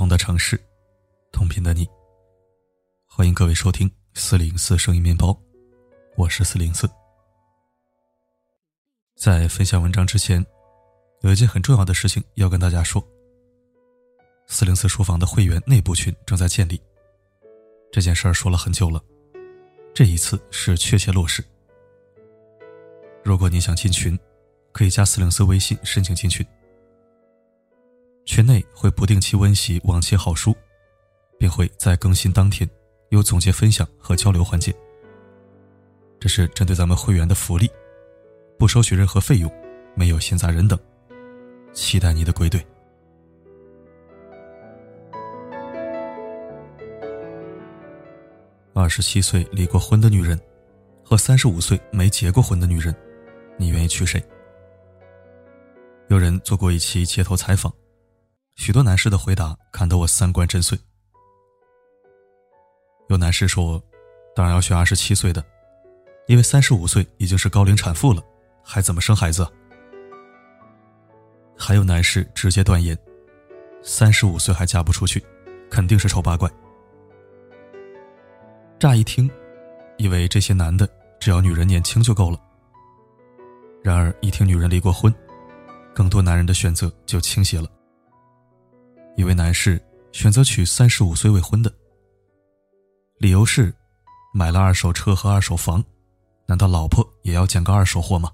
同的城市，同频的你。欢迎各位收听四零四声音面包，我是四零四。在分享文章之前，有一件很重要的事情要跟大家说。四零四书房的会员内部群正在建立，这件事儿说了很久了，这一次是确切落实。如果你想进群，可以加四零四微信申请进群。群内会不定期温习往期好书，并会在更新当天有总结分享和交流环节。这是针对咱们会员的福利，不收取任何费用，没有闲杂人等，期待你的归队。二十七岁离过婚的女人，和三十五岁没结过婚的女人，你愿意娶谁？有人做过一期街头采访。许多男士的回答看得我三观震碎。有男士说：“当然要选二十七岁的，因为三十五岁已经是高龄产妇了，还怎么生孩子？”还有男士直接断言：“三十五岁还嫁不出去，肯定是丑八怪。”乍一听，以为这些男的只要女人年轻就够了。然而一听女人离过婚，更多男人的选择就倾斜了。一位男士选择娶三十五岁未婚的，理由是买了二手车和二手房，难道老婆也要捡个二手货吗？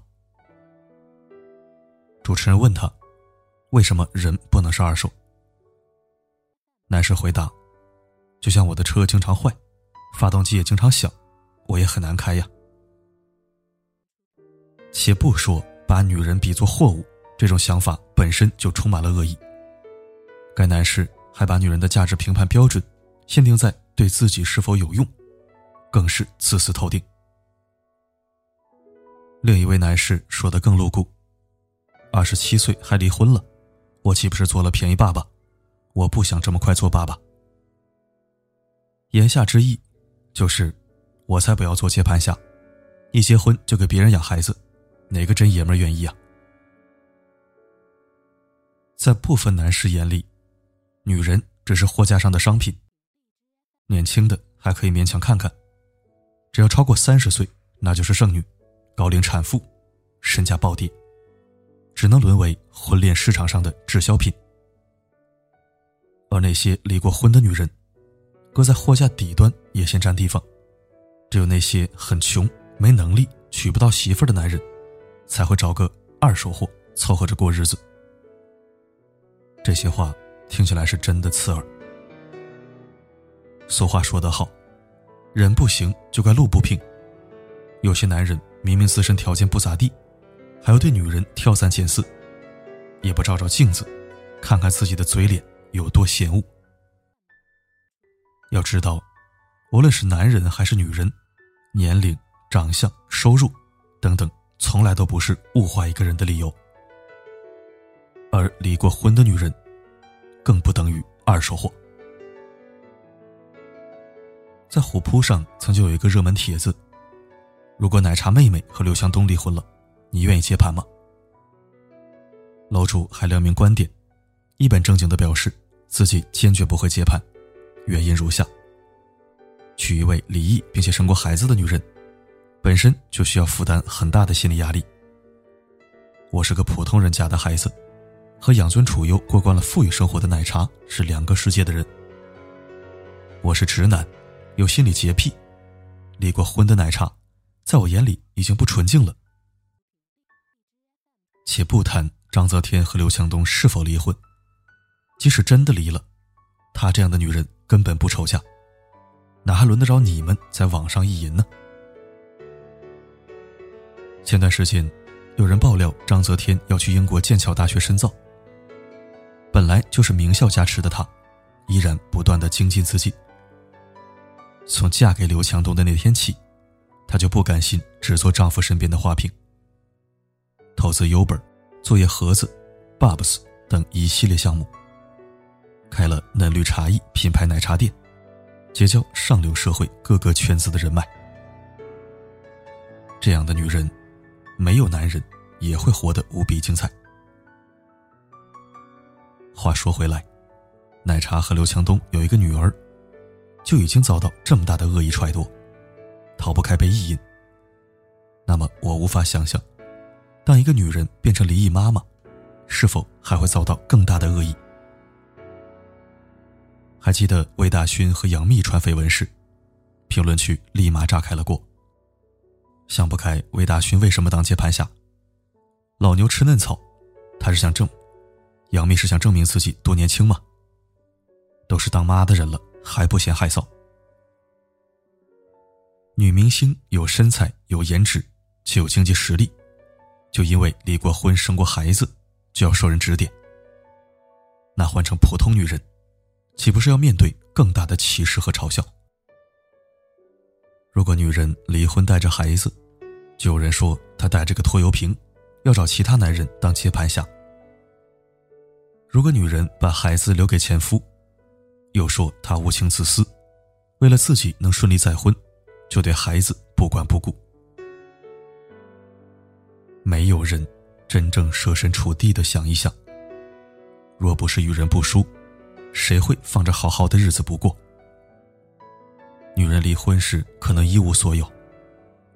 主持人问他，为什么人不能是二手？男士回答：就像我的车经常坏，发动机也经常响，我也很难开呀。且不说把女人比作货物这种想法本身就充满了恶意。该男士还把女人的价值评判标准限定在对自己是否有用，更是自私透顶。另一位男士说的更露骨：“二十七岁还离婚了，我岂不是做了便宜爸爸？我不想这么快做爸爸。”言下之意，就是我才不要做接盘侠，一结婚就给别人养孩子，哪个真爷们愿意啊？在部分男士眼里。女人只是货架上的商品，年轻的还可以勉强看看，只要超过三十岁，那就是剩女、高龄产妇，身价暴跌，只能沦为婚恋市场上的滞销品。而那些离过婚的女人，搁在货架底端也嫌占地方，只有那些很穷、没能力娶不到媳妇的男人，才会找个二手货凑合着过日子。这些话。听起来是真的刺耳。俗话说得好，人不行就该路不平。有些男人明明自身条件不咋地，还要对女人挑三拣四，也不照照镜子，看看自己的嘴脸有多嫌恶。要知道，无论是男人还是女人，年龄、长相、收入等等，从来都不是物化一个人的理由。而离过婚的女人。更不等于二手货。在虎扑上曾经有一个热门帖子：“如果奶茶妹妹和刘强东离婚了，你愿意接盘吗？”楼主还亮明观点，一本正经的表示自己坚决不会接盘，原因如下：娶一位离异并且生过孩子的女人，本身就需要负担很大的心理压力。我是个普通人家的孩子。和养尊处优过惯了富裕生活的奶茶是两个世界的人。我是直男，有心理洁癖，离过婚的奶茶，在我眼里已经不纯净了。且不谈张泽天和刘强东是否离婚，即使真的离了，他这样的女人根本不愁嫁，哪还轮得着你们在网上意淫呢？前段时间，有人爆料张泽天要去英国剑桥大学深造。本来就是名校加持的她，依然不断的精进自己。从嫁给刘强东的那天起，她就不甘心只做丈夫身边的花瓶，投资优本、作业盒子、Bubs 等一系列项目，开了嫩绿茶艺品牌奶茶店，结交上流社会各个圈子的人脉。这样的女人，没有男人也会活得无比精彩。话说回来，奶茶和刘强东有一个女儿，就已经遭到这么大的恶意揣度，逃不开被意淫。那么我无法想象，当一个女人变成离异妈妈，是否还会遭到更大的恶意？还记得魏大勋和杨幂传绯闻时，评论区立马炸开了锅。想不开魏大勋为什么当接盘侠？老牛吃嫩草，他是想挣，杨幂是想证明自己多年轻吗？都是当妈的人了，还不嫌害臊？女明星有身材、有颜值，且有经济实力，就因为离过婚、生过孩子，就要受人指点？那换成普通女人，岂不是要面对更大的歧视和嘲笑？如果女人离婚带着孩子，就有人说她带着个拖油瓶，要找其他男人当接盘侠；如果女人把孩子留给前夫，又说他无情自私，为了自己能顺利再婚，就对孩子不管不顾。没有人真正设身处地的想一想，若不是与人不淑，谁会放着好好的日子不过？女人离婚时可能一无所有，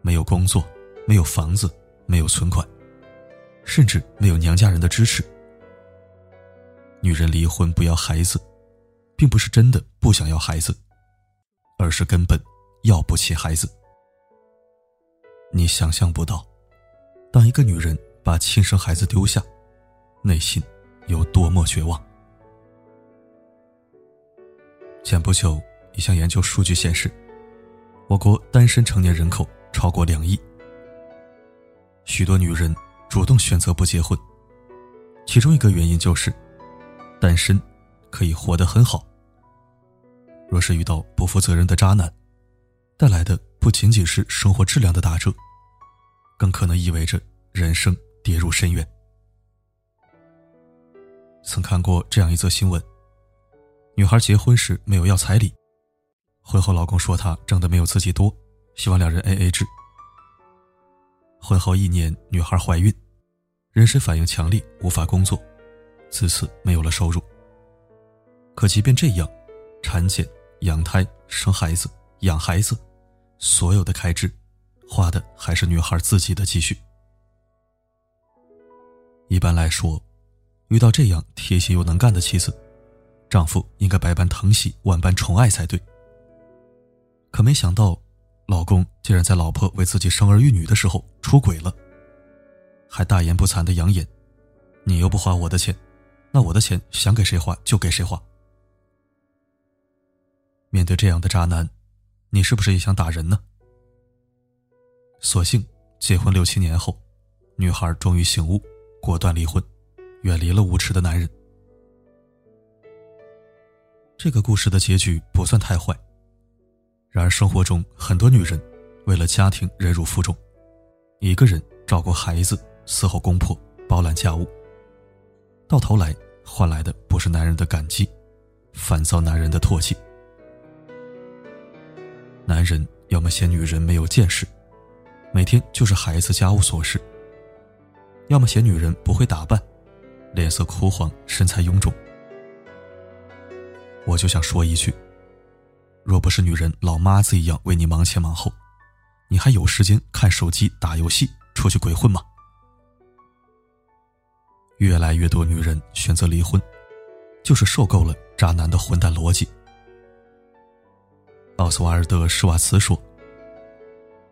没有工作，没有房子，没有存款，甚至没有娘家人的支持。女人离婚不要孩子。并不是真的不想要孩子，而是根本要不起孩子。你想象不到，当一个女人把亲生孩子丢下，内心有多么绝望。前不久，一项研究数据显示，我国单身成年人口超过两亿。许多女人主动选择不结婚，其中一个原因就是，单身可以活得很好。若是遇到不负责任的渣男，带来的不仅仅是生活质量的打折，更可能意味着人生跌入深渊。曾看过这样一则新闻：女孩结婚时没有要彩礼，婚后老公说她挣的没有自己多，希望两人 A A 制。婚后一年，女孩怀孕，妊娠反应强烈，无法工作，自此没有了收入。可即便这样，产检。养胎、生孩子、养孩子，所有的开支，花的还是女孩自己的积蓄。一般来说，遇到这样贴心又能干的妻子，丈夫应该百般疼惜、万般宠爱才对。可没想到，老公竟然在老婆为自己生儿育女的时候出轨了，还大言不惭的扬言：“你又不花我的钱，那我的钱想给谁花就给谁花。”面对这样的渣男，你是不是也想打人呢？所幸结婚六七年后，女孩终于醒悟，果断离婚，远离了无耻的男人。这个故事的结局不算太坏。然而生活中很多女人为了家庭忍辱负重，一个人照顾孩子，伺候公婆，包揽家务，到头来换来的不是男人的感激，反遭男人的唾弃。男人要么嫌女人没有见识，每天就是孩子家务琐事；要么嫌女人不会打扮，脸色枯黄，身材臃肿。我就想说一句：若不是女人老妈子一样为你忙前忙后，你还有时间看手机、打游戏、出去鬼混吗？越来越多女人选择离婚，就是受够了渣男的混蛋逻辑。奥斯瓦尔德·施瓦茨说：“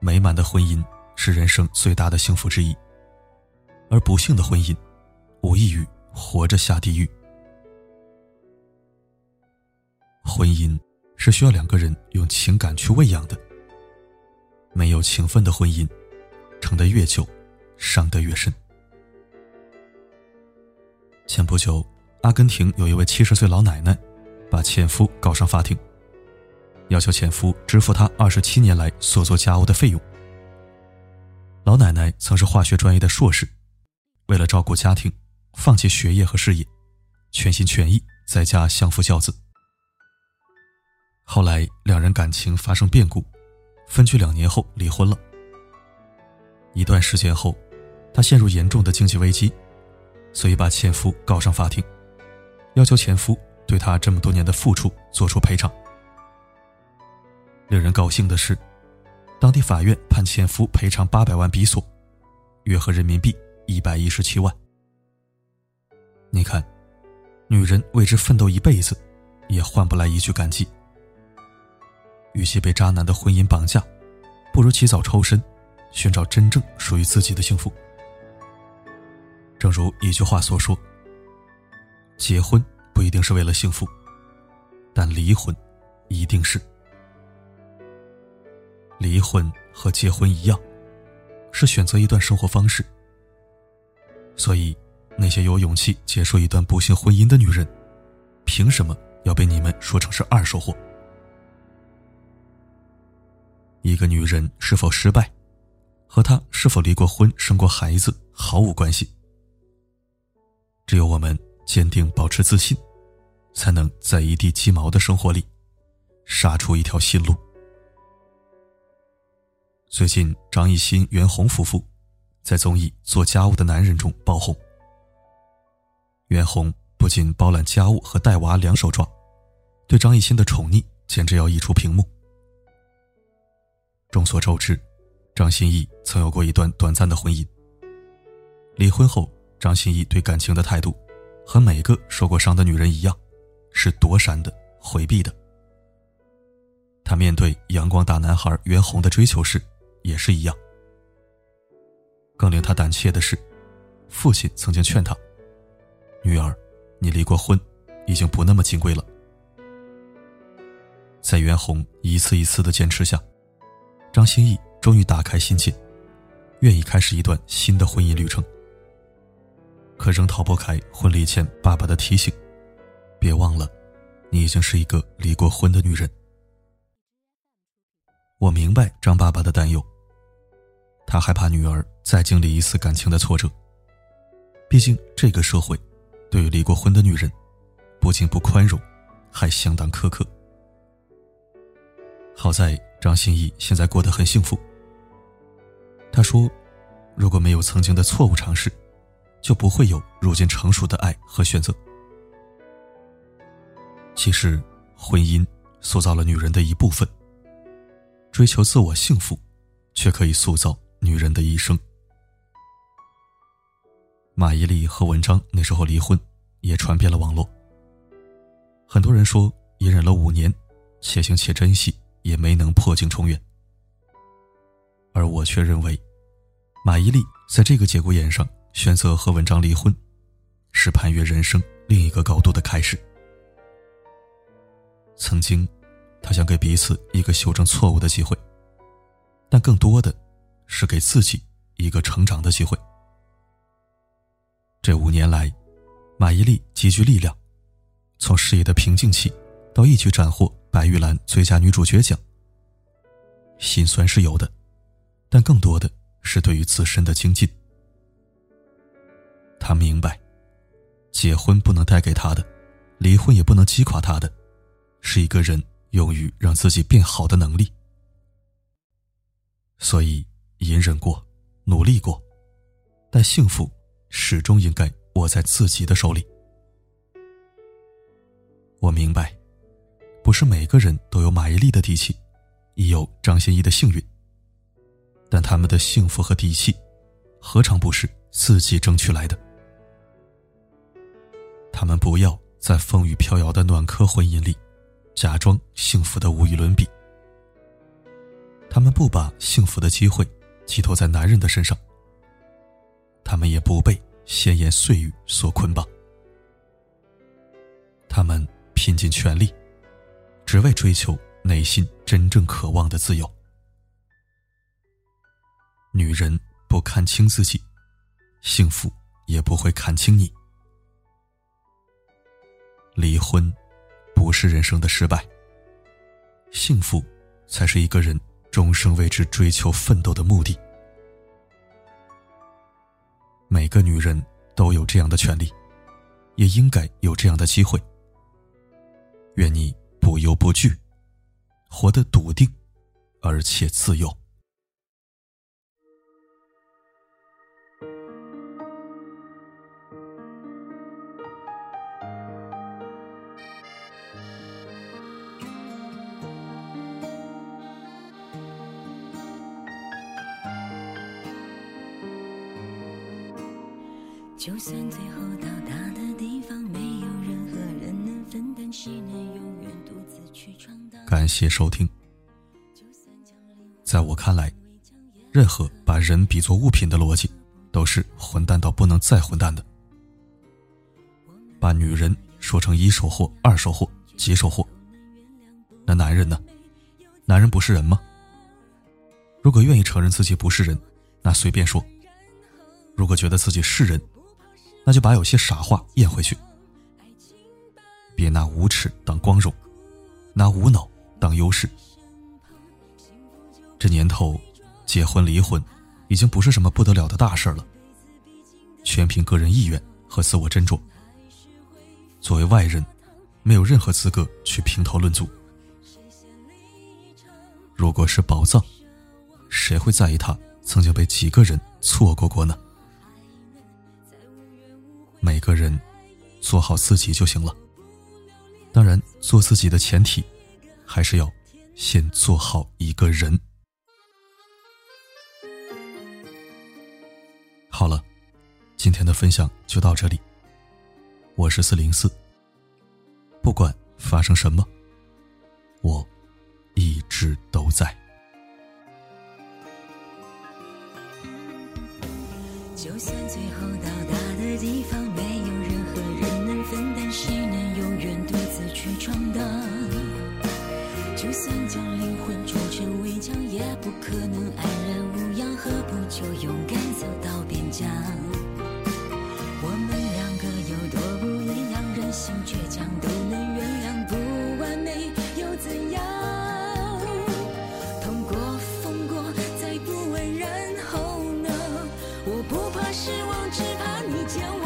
美满的婚姻是人生最大的幸福之一，而不幸的婚姻，无异于活着下地狱。婚姻是需要两个人用情感去喂养的，没有情分的婚姻，撑得越久，伤得越深。”前不久，阿根廷有一位七十岁老奶奶，把前夫告上法庭。要求前夫支付她二十七年来所做家务的费用。老奶奶曾是化学专业的硕士，为了照顾家庭，放弃学业和事业，全心全意在家相夫教子。后来两人感情发生变故，分居两年后离婚了。一段时间后，她陷入严重的经济危机，所以把前夫告上法庭，要求前夫对她这么多年的付出做出赔偿。令人高兴的是，当地法院判前夫赔偿八百万比索，约合人民币一百一十七万。你看，女人为之奋斗一辈子，也换不来一句感激。与其被渣男的婚姻绑架，不如及早抽身，寻找真正属于自己的幸福。正如一句话所说：“结婚不一定是为了幸福，但离婚一定是。离婚和结婚一样，是选择一段生活方式。所以，那些有勇气结束一段不幸婚姻的女人，凭什么要被你们说成是二手货？一个女人是否失败，和她是否离过婚、生过孩子毫无关系。只有我们坚定保持自信，才能在一地鸡毛的生活里杀出一条新路。最近，张艺兴、袁弘夫妇在综艺《做家务的男人》中爆红。袁弘不仅包揽家务和带娃两手抓，对张艺兴的宠溺简直要溢出屏幕。众所周知，张歆艺曾有过一段短暂的婚姻。离婚后。张歆艺对感情的态度，和每个受过伤的女人一样，是躲闪的、回避的。他面对阳光大男孩袁弘的追求时，也是一样。更令他胆怯的是，父亲曾经劝他：“女儿，你离过婚，已经不那么金贵了。”在袁弘一次一次的坚持下，张歆艺终于打开心结，愿意开始一段新的婚姻旅程。可仍逃不开婚礼前爸爸的提醒：“别忘了，你已经是一个离过婚的女人。”我明白张爸爸的担忧，他害怕女儿再经历一次感情的挫折。毕竟这个社会，对于离过婚的女人，不仅不宽容，还相当苛刻。好在张歆艺现在过得很幸福。他说：“如果没有曾经的错误尝试。”就不会有如今成熟的爱和选择。其实，婚姻塑造了女人的一部分。追求自我幸福，却可以塑造女人的一生。马伊琍和文章那时候离婚，也传遍了网络。很多人说，隐忍了五年，且行且珍惜，也没能破镜重圆。而我却认为，马伊琍在这个节骨眼上。选择和文章离婚，是潘越人生另一个高度的开始。曾经，他想给彼此一个修正错误的机会，但更多的是给自己一个成长的机会。这五年来，马伊琍积聚力量，从事业的瓶颈期到一举斩获白玉兰最佳女主角奖。心酸是有的，但更多的是对于自身的精进。他明白，结婚不能带给他的，离婚也不能击垮他的，是一个人勇于让自己变好的能力。所以，隐忍过，努力过，但幸福始终应该握在自己的手里。我明白，不是每个人都有马伊琍的底气，亦有张歆艺的幸运。但他们的幸福和底气，何尝不是自己争取来的？他们不要在风雨飘摇的暖壳婚姻里，假装幸福的无与伦比。他们不把幸福的机会寄托在男人的身上。他们也不被闲言碎语所捆绑。他们拼尽全力，只为追求内心真正渴望的自由。女人不看清自己，幸福也不会看清你。离婚，不是人生的失败。幸福，才是一个人终生为之追求奋斗的目的。每个女人都有这样的权利，也应该有这样的机会。愿你不忧不惧，活得笃定，而且自由。感谢收听。在我看来，任何把人比作物品的逻辑，都是混蛋到不能再混蛋的。把女人说成一手货、二手货、几手货，那男人呢？男人不是人吗？如果愿意承认自己不是人，那随便说；如果觉得自己是人，那就把有些傻话咽回去，别拿无耻当光荣，拿无脑当优势。这年头，结婚离婚已经不是什么不得了的大事了，全凭个人意愿和自我斟酌。作为外人，没有任何资格去评头论足。如果是宝藏，谁会在意他曾经被几个人错过过呢？每个人做好自己就行了。当然，做自己的前提，还是要先做好一个人。好了，今天的分享就到这里。我是四零四，不管发生什么，我一直都在。可能安然无恙。何不就勇敢走到边疆？我们两个有多不一样，任性倔强都能原谅，不完美又怎样？痛过疯过，再不问然后呢？我不怕失望，只怕你将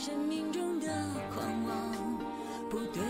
生命中的狂妄，不对